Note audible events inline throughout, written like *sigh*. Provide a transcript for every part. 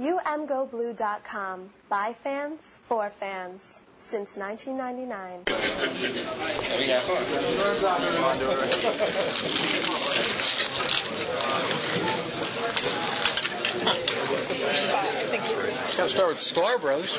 UMGoBlue.com. By fans, for fans. Since 1999. Got to start with Sklar Brothers.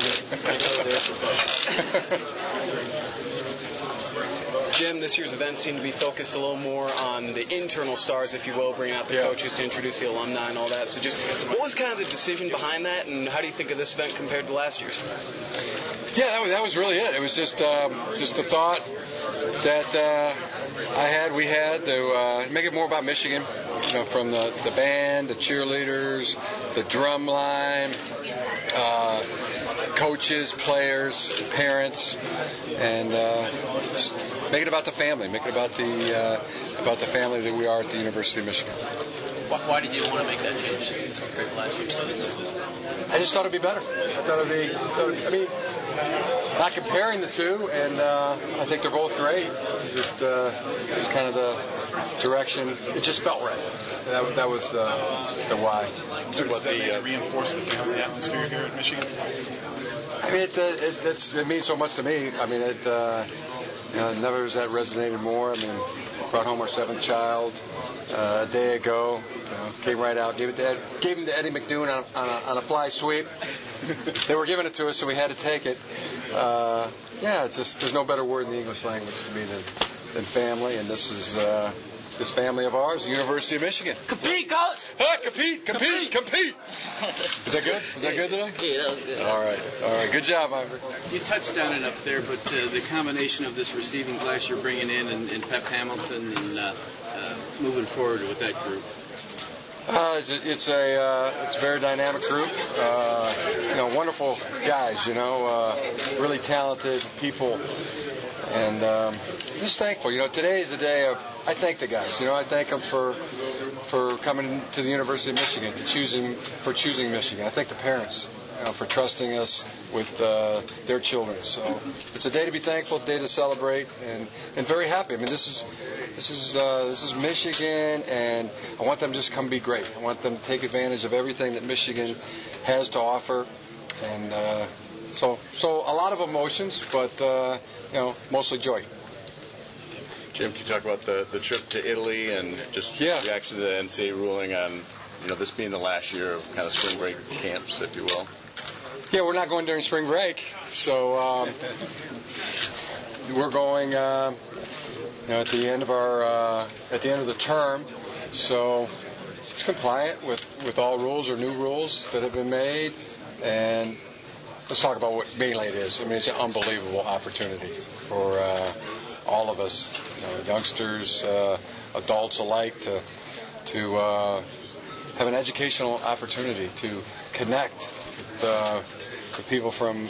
*laughs* Jim, this year's event seemed to be focused a little more on the internal stars, if you will, bringing out the yeah. coaches to introduce the alumni and all that. So, just what was kind of the decision behind that, and how do you think of this event compared to last year's? Yeah, that was, that was really it. It was just um, just the thought that uh, I had, we had to uh, make it more about Michigan. You know, from the the band, the cheerleaders, the drum line. Uh, coaches, players, parents, and uh, make it about the family. Make it about the uh, about the family that we are at the University of Michigan. Why did you want to make that change compared to last year? I just thought it'd be better. I thought it'd be. Thought it'd, I mean, not comparing the two, and uh, I think they're both great. Just, uh, just kind of the direction. It just felt right. That, that was the, the why. Was the uh, reinforce the family atmosphere here at Michigan? I mean, it, it, it means so much to me. I mean, it. Uh, you know, never has that resonated more. I mean, brought home our seventh child uh, a day ago. You know, came right out, gave it to Ed, gave him to Eddie McDoom on, on, a, on a fly sweep. they were giving it to us, so we had to take it. Uh, yeah, it's just there's no better word in the English language to me than, than family, and this is. Uh, this family of ours, University of Michigan. Compete, coach! Ah, compete, compete, compete! Is that good? Is that good today? Yeah, that was good. All right, all right. Good job, Ivor. You touched on it up there, but uh, the combination of this receiving class you're bringing in and, and Pep Hamilton and uh, uh, moving forward with that group. Uh, it's a it's a, uh, it's a very dynamic group. Uh, you know, wonderful guys. You know, uh, really talented people, and um, just thankful. You know, today is a day of I thank the guys. You know, I thank them for for coming to the University of Michigan, to choosing for choosing Michigan. I thank the parents know, for trusting us with uh, their children. So it's a day to be thankful, a day to celebrate, and, and very happy. I mean, this is this is uh, this is Michigan, and I want them to just come be great. I want them to take advantage of everything that Michigan has to offer, and uh, so so a lot of emotions, but uh, you know, mostly joy. Jim, can you talk about the, the trip to Italy and just yeah. reaction to the NCAA ruling on you know this being the last year of kind of spring break camps, if you will? Yeah, we're not going during spring break, so um, we're going uh, you know, at the end of our uh, at the end of the term. So it's compliant with with all rules or new rules that have been made, and let's talk about what mainly it is. I mean, it's an unbelievable opportunity for. Uh, all of us, you know, youngsters, uh, adults alike, to to uh, have an educational opportunity to connect the, people from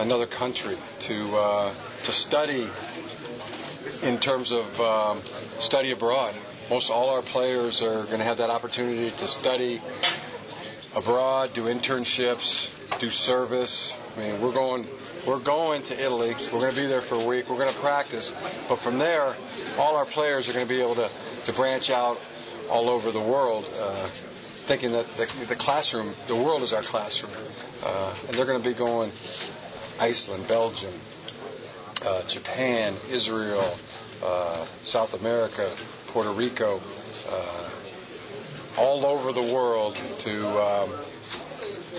another country, to uh, to study in terms of um, study abroad. Most all our players are going to have that opportunity to study abroad, do internships, do service. I mean, we're going we're going to Italy. We're going to be there for a week. We're going to practice. But from there, all our players are going to be able to, to branch out all over the world, uh, thinking that the, the, classroom, the world is our classroom. Uh, and they're going to be going Iceland, Belgium, uh, Japan, Israel, uh, South America, Puerto Rico, uh, all over the world to um,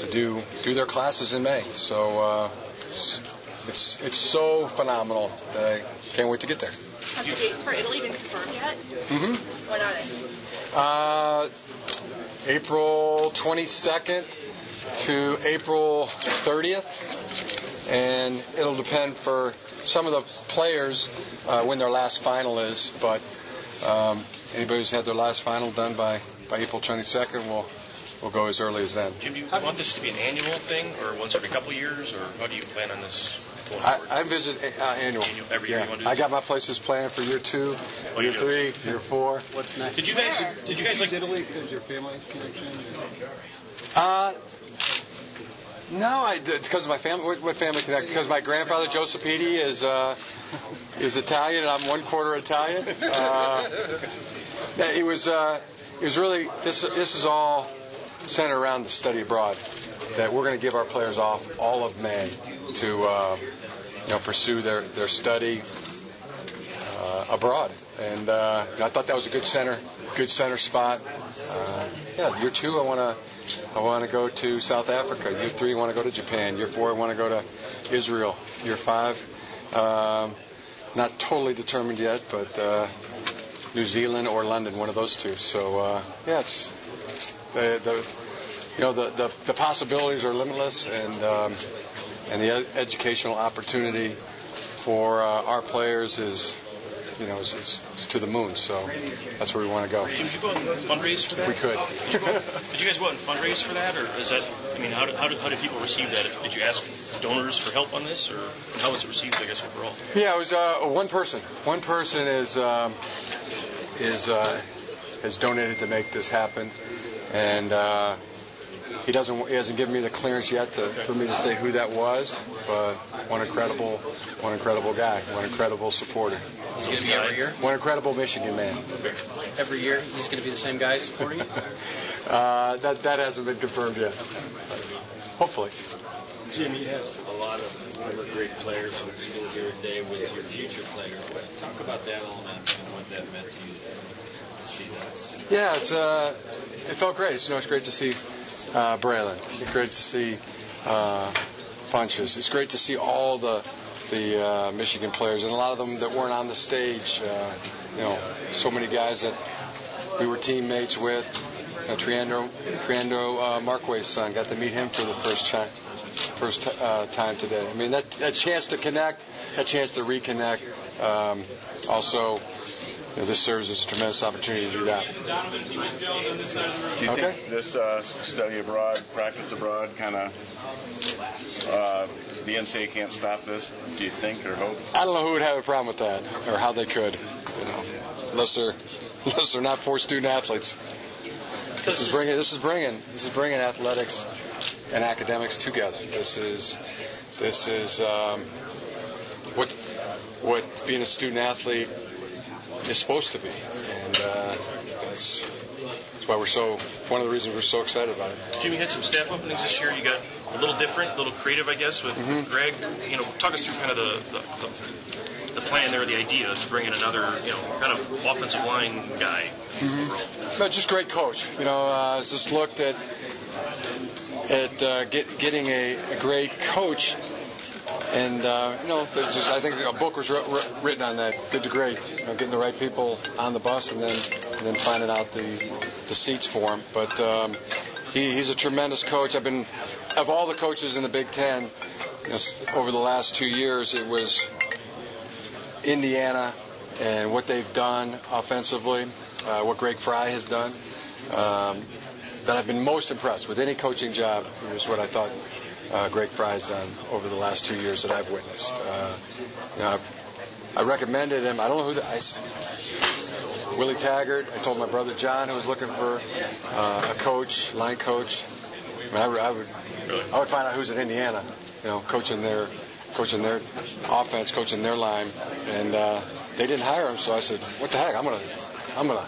to do do their classes in May. So uh, it's, it's it's so phenomenal that I can't wait to get there. Have the dates for Italy been confirmed yet? Mm-hmm. When are they? Uh, April 22nd to April 30th, and it'll depend for some of the players uh, when their last final is. But um, anybody who's had their last final done by by April 22nd will will go as early as then. Jim, do you want this to be an annual thing, or once every couple of years, or how do you plan on this? I, I visit uh, annual. annual. Every yeah. year I got my places planned for year two, oh, year three, year four. What's next? Did you guys? Did you guys like Italy because your family connection? Uh, no, I it's because of my family. What, what family connection? Because my grandfather Joseph Petey is uh, is Italian, and I'm one quarter Italian. Uh, it was. Uh, it was really this. This is all centered around the study abroad. That we're going to give our players off all of May to uh, you know pursue their their study uh, abroad, and uh, I thought that was a good center, good center spot. Uh, yeah, year two, I want to. I want to go to South Africa. Year three, I want to go to Japan. Year four, I want to go to Israel. Year five, um, not totally determined yet, but uh, New Zealand or London, one of those two. So uh, yeah, it's the, the you know the, the, the possibilities are limitless, and um, and the ed- educational opportunity for uh, our players is you know is, is, is to the moon. So that's where we want to go. Did you go and fundraise for that? We could. Did you, go, did you guys go out and fundraise for that, or is that? I mean, how did, how did, how did people receive that? Did you ask donors for help on this, or how was it received? I guess overall. Yeah, it was uh, one person. One person is um, is uh, has donated to make this happen, and uh, he doesn't he hasn't given me the clearance yet to, for me to say who that was. But one incredible one incredible guy, one incredible supporter, He's going to be every year. one incredible Michigan man. Every year, he's going to be the same guy supporting you. *laughs* uh, that that hasn't been confirmed yet. Hopefully. Jim, you a lot of former great players in the school here today with your future players. Talk about that element and what that meant to you. Yeah, it's uh, it felt great. You know, it's great to see uh, Braylon. It's great to see uh, Funches. It's great to see all the the uh, Michigan players and a lot of them that weren't on the stage. Uh, you know, so many guys that we were teammates with. Uh, Triandro, Triandro uh, Marquay's son got to meet him for the first time. First uh, time today. I mean, that, that chance to connect, that chance to reconnect. Um, also, you know, this serves as a tremendous opportunity to do that. Do you Okay. think this uh, study abroad, practice abroad, kind of uh, the NCAA can't stop this? Do you think or hope? I don't know who would have a problem with that, or how they could, you know, unless they're *laughs* unless they're not for student athletes. This is bringing this is bringing this is bringing athletics and academics together. This is this is um, what what being a student athlete is supposed to be, and uh, that's that's why we're so one of the reasons we're so excited about it. Jim, you had some staff openings this year. You got a little different, a little creative, I guess, with Mhm. Greg. You know, talk us through kind of the, the, the, the plan there, the idea to bring in another, you know, kind of offensive line guy. Mm-hmm. But just great coach. You know, uh, just looked at at uh, get, getting a, a great coach, and uh, you know, there's just, I think a book was wr- wr- written on that. Good to great. You know, getting the right people on the bus, and then and then finding out the the seats for him. But um, he, he's a tremendous coach. I've been of all the coaches in the Big Ten you know, over the last two years. It was Indiana and what they've done offensively, uh, what Greg Frey has done. Um, that I've been most impressed with any coaching job is what I thought uh, Greg Frey has done over the last two years that I've witnessed. Uh, you know, I've, I recommended him. I don't know who the I, Willie Taggart. I told my brother John, who was looking for uh, a coach, line coach. I, mean, I, would- I would, I would find out who's in Indiana, you know, coaching their, coaching their offense, coaching their line, and uh, they didn't hire him. So I said, "What the heck? I'm gonna, I'm gonna,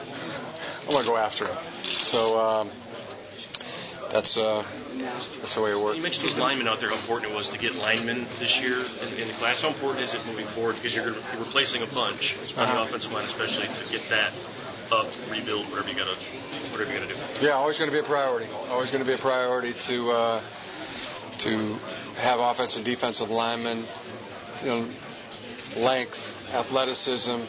I'm gonna go after him." So um, that's uh, that's the way it works. You mentioned those linemen out there, how important it was to get linemen this year in, in the class. How important is it moving forward? Because you're, gonna, you're replacing a bunch on the Uh-huh. offensive line, especially to get that up, rebuild, whatever you gotta, whatever you gotta do. Yeah, always going to be a priority. Always going to be a priority to uh, to have offensive and defensive linemen, you know, length, athleticism,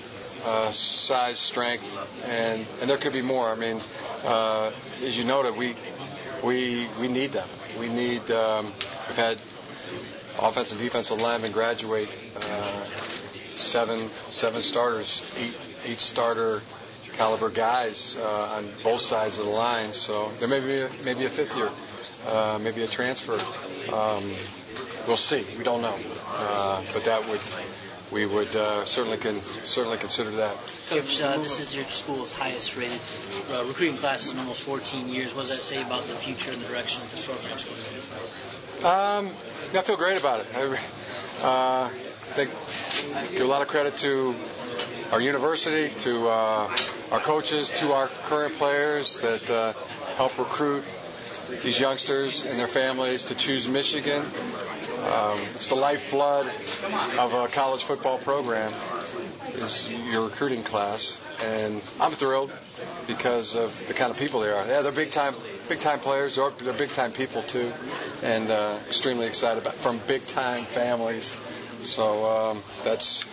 uh, size, strength, and and there could be more. I mean, uh, as you noted, we we we need them. We need. Um, we've had offensive defensive linemen graduate. Uh, seven seven starters, eight eight starter caliber guys uh, on both sides of the line. So there may be a, maybe a fifth year, uh, maybe a transfer. Um, we'll see. We don't know, uh, but that would we would uh, certainly can certainly consider that. Coach, uh, this is your school's highest rated uh, recruiting class in almost 14 years. What does that say about the future and the direction of this program? Um, I feel great about it. I uh, think give a lot of credit to our university, to uh, our coaches to our current players that uh, help recruit these youngsters and their families to choose Michigan. Um, it's the lifeblood of a college football program is your recruiting class, and I'm thrilled because of the kind of people they are. Yeah, they're big time, big time players. They're, they're big time people too, and uh, extremely excited about from big time families. So um, that's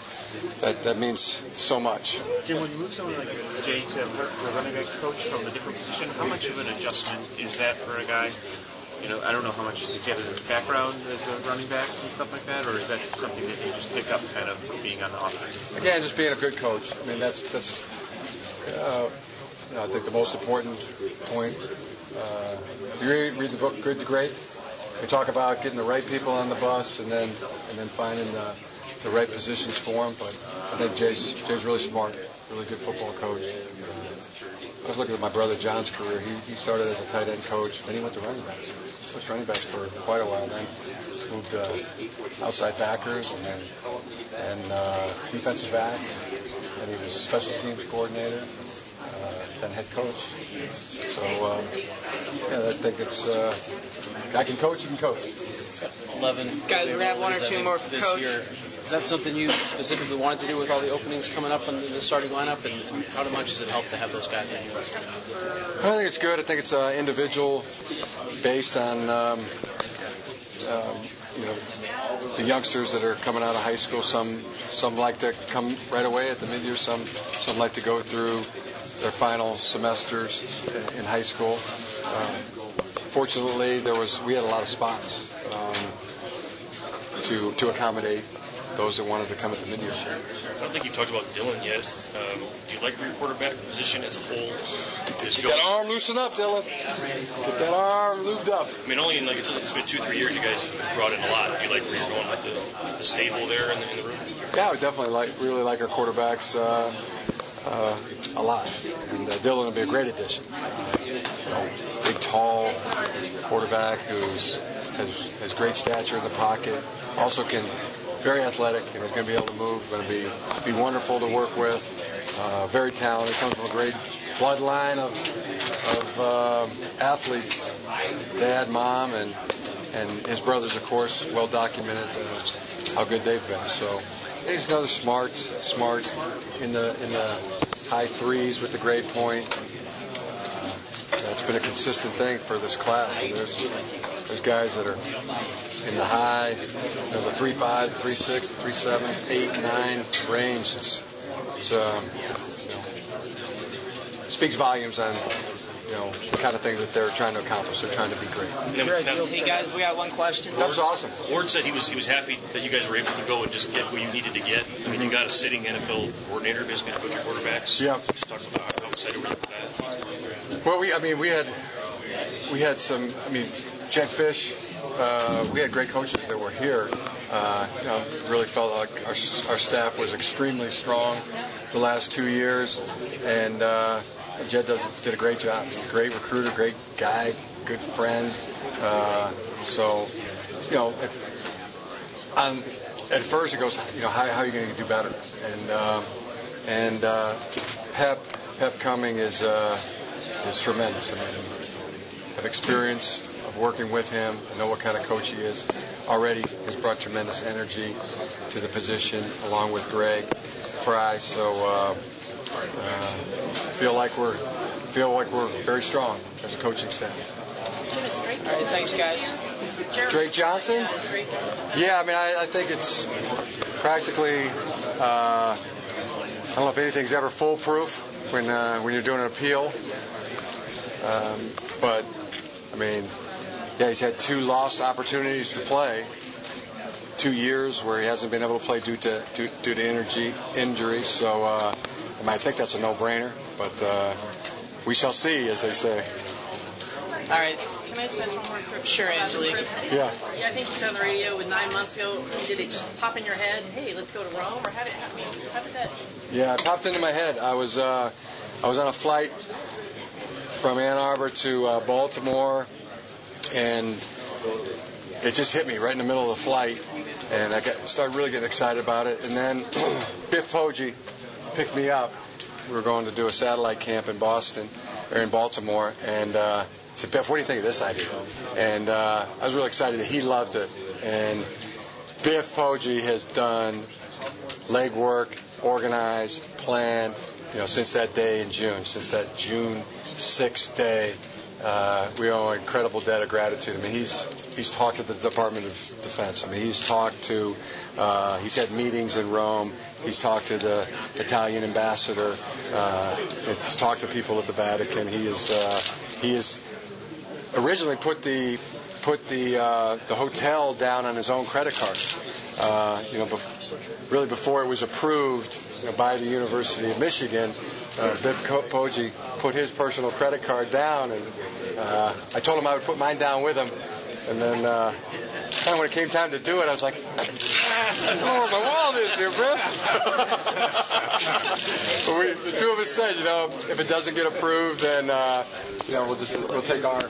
that, that means so much. Jim, when you move someone like Jay to the running backs coach from a different position, how much of an adjustment is that for a guy? You know, I don't know how much does he have his background as a running backs and stuff like that, or is that something that you just pick up kind of being on the offense? Again, just being a good coach. I mean, that's that's. Uh, I think the most important point. Uh, you read, read the book Good to Great. They talk about getting the right people on the bus and then and then finding the, the right positions for them. But I think Jay's Jay's really smart, really good football coach. I was looking at my brother John's career. He, he started as a tight end coach, then he went to running backs. Was running backs for quite a while. Then moved uh, outside backers and then and uh, defensive backs. And he was special teams coordinator, then head coach. So um, yeah, I think it's uh, I can coach, you can coach. 11. Guys, we're gonna have one or two more for this Coach. year. Is that something you specifically wanted to do with all the openings coming up in the starting lineup? And, and how much does it help to have those guys in here? I think it's good. I think it's uh, individual based on um, um, you know the youngsters that are coming out of high school. Some some like to come right away at the mid-year. Some some like to go through their final semesters in, high school. Um, fortunately, there was we had a lot of spots um, to to accommodate those that wanted to come at the mid-year. I don't think you talked about Dylan yet. Um, do you like your quarterback position as a whole? Get that arm loosened up, Dylan. Get that arm lubed up. I mean, only in like it's, it's been two, three years. You guys brought in a lot. Do you like where you're going with the, the stable there in the, in the room? Yeah, we definitely like really like our quarterbacks uh, uh, a lot, and uh, Dylan will be a great addition. Uh, you know, big, tall quarterback who's has, has great stature in the pocket. Also can very athletic. You know, going to be able to move. Going to be be wonderful to work with. Uh, very talented. Comes from a great bloodline of of um athletes. Dad, mom, and and his brothers, of course, well documented how good they've been. So he's another smart, smart in the in the high threes with the grade point. Uh, that's been a consistent thing for this class. And there's there's guys that are in the high, you know, the three five, three six, three seven, eight, nine range. It's it's um, speaks volumes on you know the kind of thing that they're trying to accomplish. They're trying to be great. Hey guys, we got one question. That was awesome. Ward said he was he was happy that you guys were able to go and just get what you needed to get. I mean, you got a sitting NFL coordinator basically to coach your quarterbacks. Yeah. Just talk about how excited were you for that. Well, we I mean we had we had some I mean Jedd Fisch. Uh, we had great coaches that were here. Uh, you know, really felt like our, our staff was extremely strong the last two years, and uh, Jedd does did a great job. Great recruiter, great guy, good friend. Uh, so, you know, if, on at first it goes, you know, how, how are you going to do better? And um, and uh, Pep Pep Cumming is uh, is tremendous. I mean, have experience of working with him. I know what kind of coach he is. Already has brought tremendous energy to the position, along with Greg Frey. So uh, uh, feel like we're feel like we're very strong as a coaching staff. All right, thanks guys. Drake Johnson? Yeah, I mean, I, I think it's practically. Uh, I don't know if anything's ever foolproof when uh, when you're doing an appeal, um, but I mean, yeah, he's had two lost opportunities to play, two years where he hasn't been able to play due to due, due to energy injury. So uh, I mean, I think that's a no-brainer, but uh, we shall see, as they say. All right. Can I just ask one more quick Sure, Angelique. Yeah. Yeah, I think you said on the radio with nine months ago, did it just pop in your head, hey, let's go to Rome? Or how did, I mean, how did that? Yeah, it popped into my head. I was uh, I was on a flight from Ann Arbor to uh, Baltimore, and it just hit me right in the middle of the flight, and I got, started really getting excited about it. And then *clears throat* Biff Poggi picked me up we were going to do a satellite camp in Boston or in Baltimore, and uh, he said, Biff, what do you think of this idea? And uh, I was really excited that he loved it. And Biff Poggi has done legwork, organized, planned, you know, since that day in June, since that June 6th day. Uh, we owe an incredible debt of gratitude. I mean, he's he's talked to the Department of Defense. I mean, he's talked to, uh, he's had meetings in Rome. He's talked to the Italian ambassador. Uh, he's talked to people at the Vatican. He is uh, he is originally put the put the uh, the hotel down on his own credit card. Uh, you know, bef- really before it was approved you know, by the University of Michigan, uh, Biff Poggi put his personal credit card down, and uh, I told him I would put mine down with him. And then, uh, and when it came time to do it, I was like, "Oh, my wallet is here, Biff." but *laughs* we, the two of us said, you know, if it doesn't get approved, then uh, you know we'll just we'll take our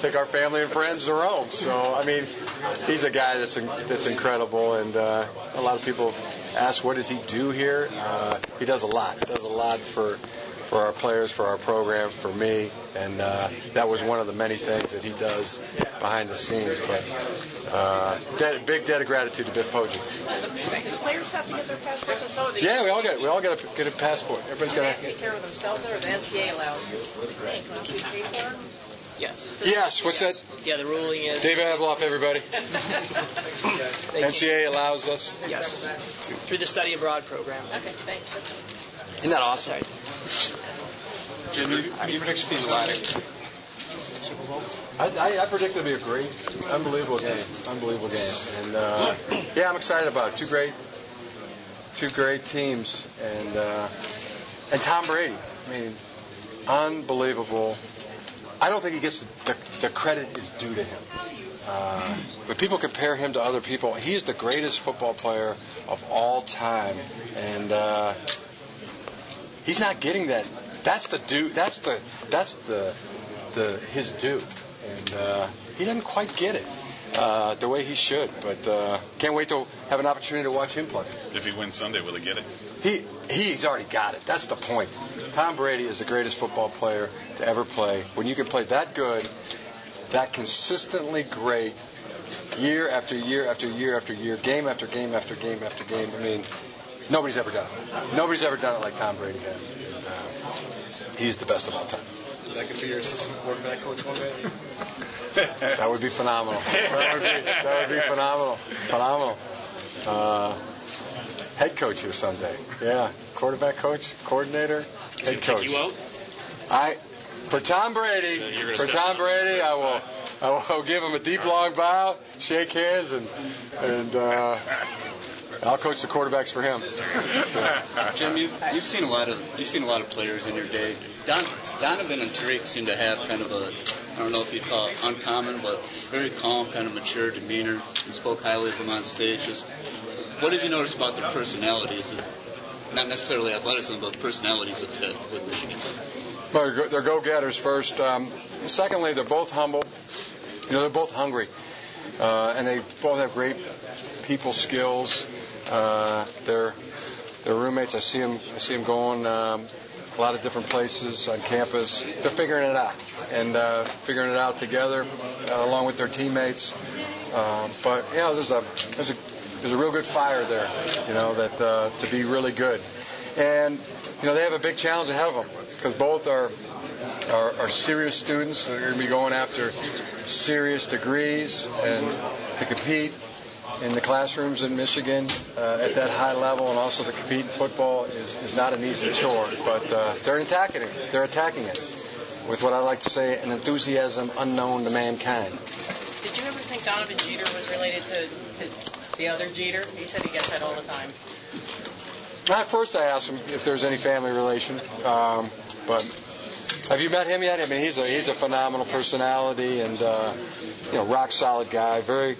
take our family and friends to Rome. So I mean, he's a guy that's in, that's incredible, and uh, a lot of people ask, what does he do here? Uh, he does a lot. He does a lot for for our players, for our program, for me, and uh, that was one of the many things that he does behind the scenes. But uh, debt, big debt of gratitude to Biff Poggi. Do players have to get their passports or so? Or they Yeah, we all get we all get a get a passport. Everybody's got to take care of themselves, or the NCAA allows it? Yes. Yes. What's that? Yeah, the ruling is. David Abloff, everybody. *laughs* NCAA allows us. Yes. Through the study abroad program. Okay, thanks. Isn't that awesome? Jim, you, you predict. I, I, I predict it'll be a great, unbelievable game. Unbelievable game. And uh, yeah, I'm excited about it. Two great, two great teams, and uh, and Tom Brady. I mean, unbelievable. I don't think he gets the, the credit is due to him. Uh, when people compare him to other people, he is the greatest football player of all time, and uh, he's not getting that. That's the due. That's the that's the the his due, and uh, he doesn't quite get it uh, the way he should. But uh, can't wait to have an opportunity to watch him play. If he wins Sunday, will he get it? He he's already got it. That's the point. Tom Brady is the greatest football player to ever play. When you can play that good, that consistently great, year after year after year after year, game after game after game after game. I mean, nobody's ever done it. Nobody's ever done it like Tom Brady has. Uh, he's the best of all time. Is that going to be your assistant quarterback coach one day? *laughs* That would be phenomenal. That would be, that would be phenomenal. Phenomenal. Uh, head coach here someday. Yeah. Quarterback coach, coordinator, head coach. you out? I, for Tom Brady, you're for Tom. Brady, I will, I will *laughs* give him a deep long bow, shake hands, and and uh, I'll coach the quarterbacks for him. *laughs* Jim, you, you've seen a lot of you've seen a lot of players in your day. Don, Donovan and Tariq seem to have kind of a I don't know if you'd call it uncommon, but very calm, kind of mature demeanor. You spoke highly of them on stage. Just what have you noticed about their personalities? Not necessarily athleticism, but personalities that fit with Michigan. Well, they're go- they're go-getters first. Um, secondly, they're both humble. You know, they're both hungry, uh, and they both have great people skills. Uh, they're they're roommates. I see them. I see them going um, a lot of different places on campus. They're figuring it out and uh, figuring it out together, uh, along with their teammates. Uh, but you know, there's a there's a there's a real good fire there. You know that uh, to be really good, and you know they have a big challenge ahead of them because both are are, are serious students that are going to be going after serious degrees and to compete in the classrooms in Michigan uh, at that high level and also to compete in football is, is not an easy chore. But uh, they're attacking it. They're attacking it with what I like to say an enthusiasm unknown to mankind. Did you ever think Donovan Jeter was related to, to the other Jeter? He said he gets that all the time. At first, I asked him if there's any family relation, um, but have you met him yet? I mean, he's a he's a phenomenal personality and uh, you know rock solid guy, very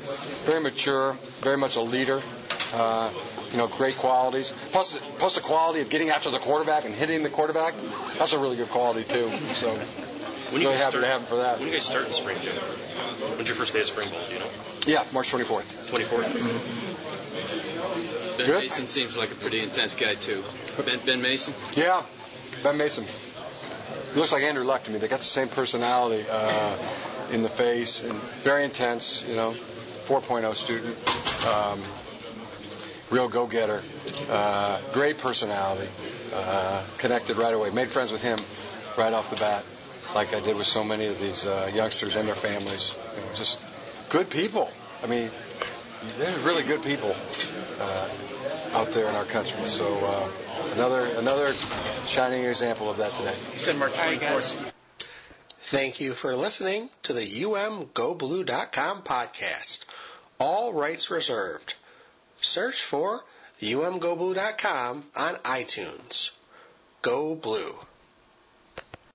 very mature, very much a leader. Uh, you know, great qualities. Plus, plus the quality of getting after the quarterback and hitting the quarterback. That's a really good quality too. So, When you really guys happy start, to have him for that. When you guys start in spring, Jim? When's your first day of spring ball? Do you know? Yeah, March 24th. 24th. Ben Good. Mason seems like a pretty intense guy too. Ben, ben Mason. Yeah, Ben Mason. He looks like Andrew Luck to me. They got the same personality uh, in the face and very intense. You know, 4.0 student, um, real go-getter, uh, great personality. Uh, connected right away. Made friends with him right off the bat, like I did with so many of these uh, youngsters and their families. You know, just good people. I mean, they're really good people uh, out there in our country. So uh, another another shining example of that today. You said March 24th. Thank you for listening to the umgoblue.com podcast. All rights reserved. Search for umgoblue.com on iTunes. Go Blue.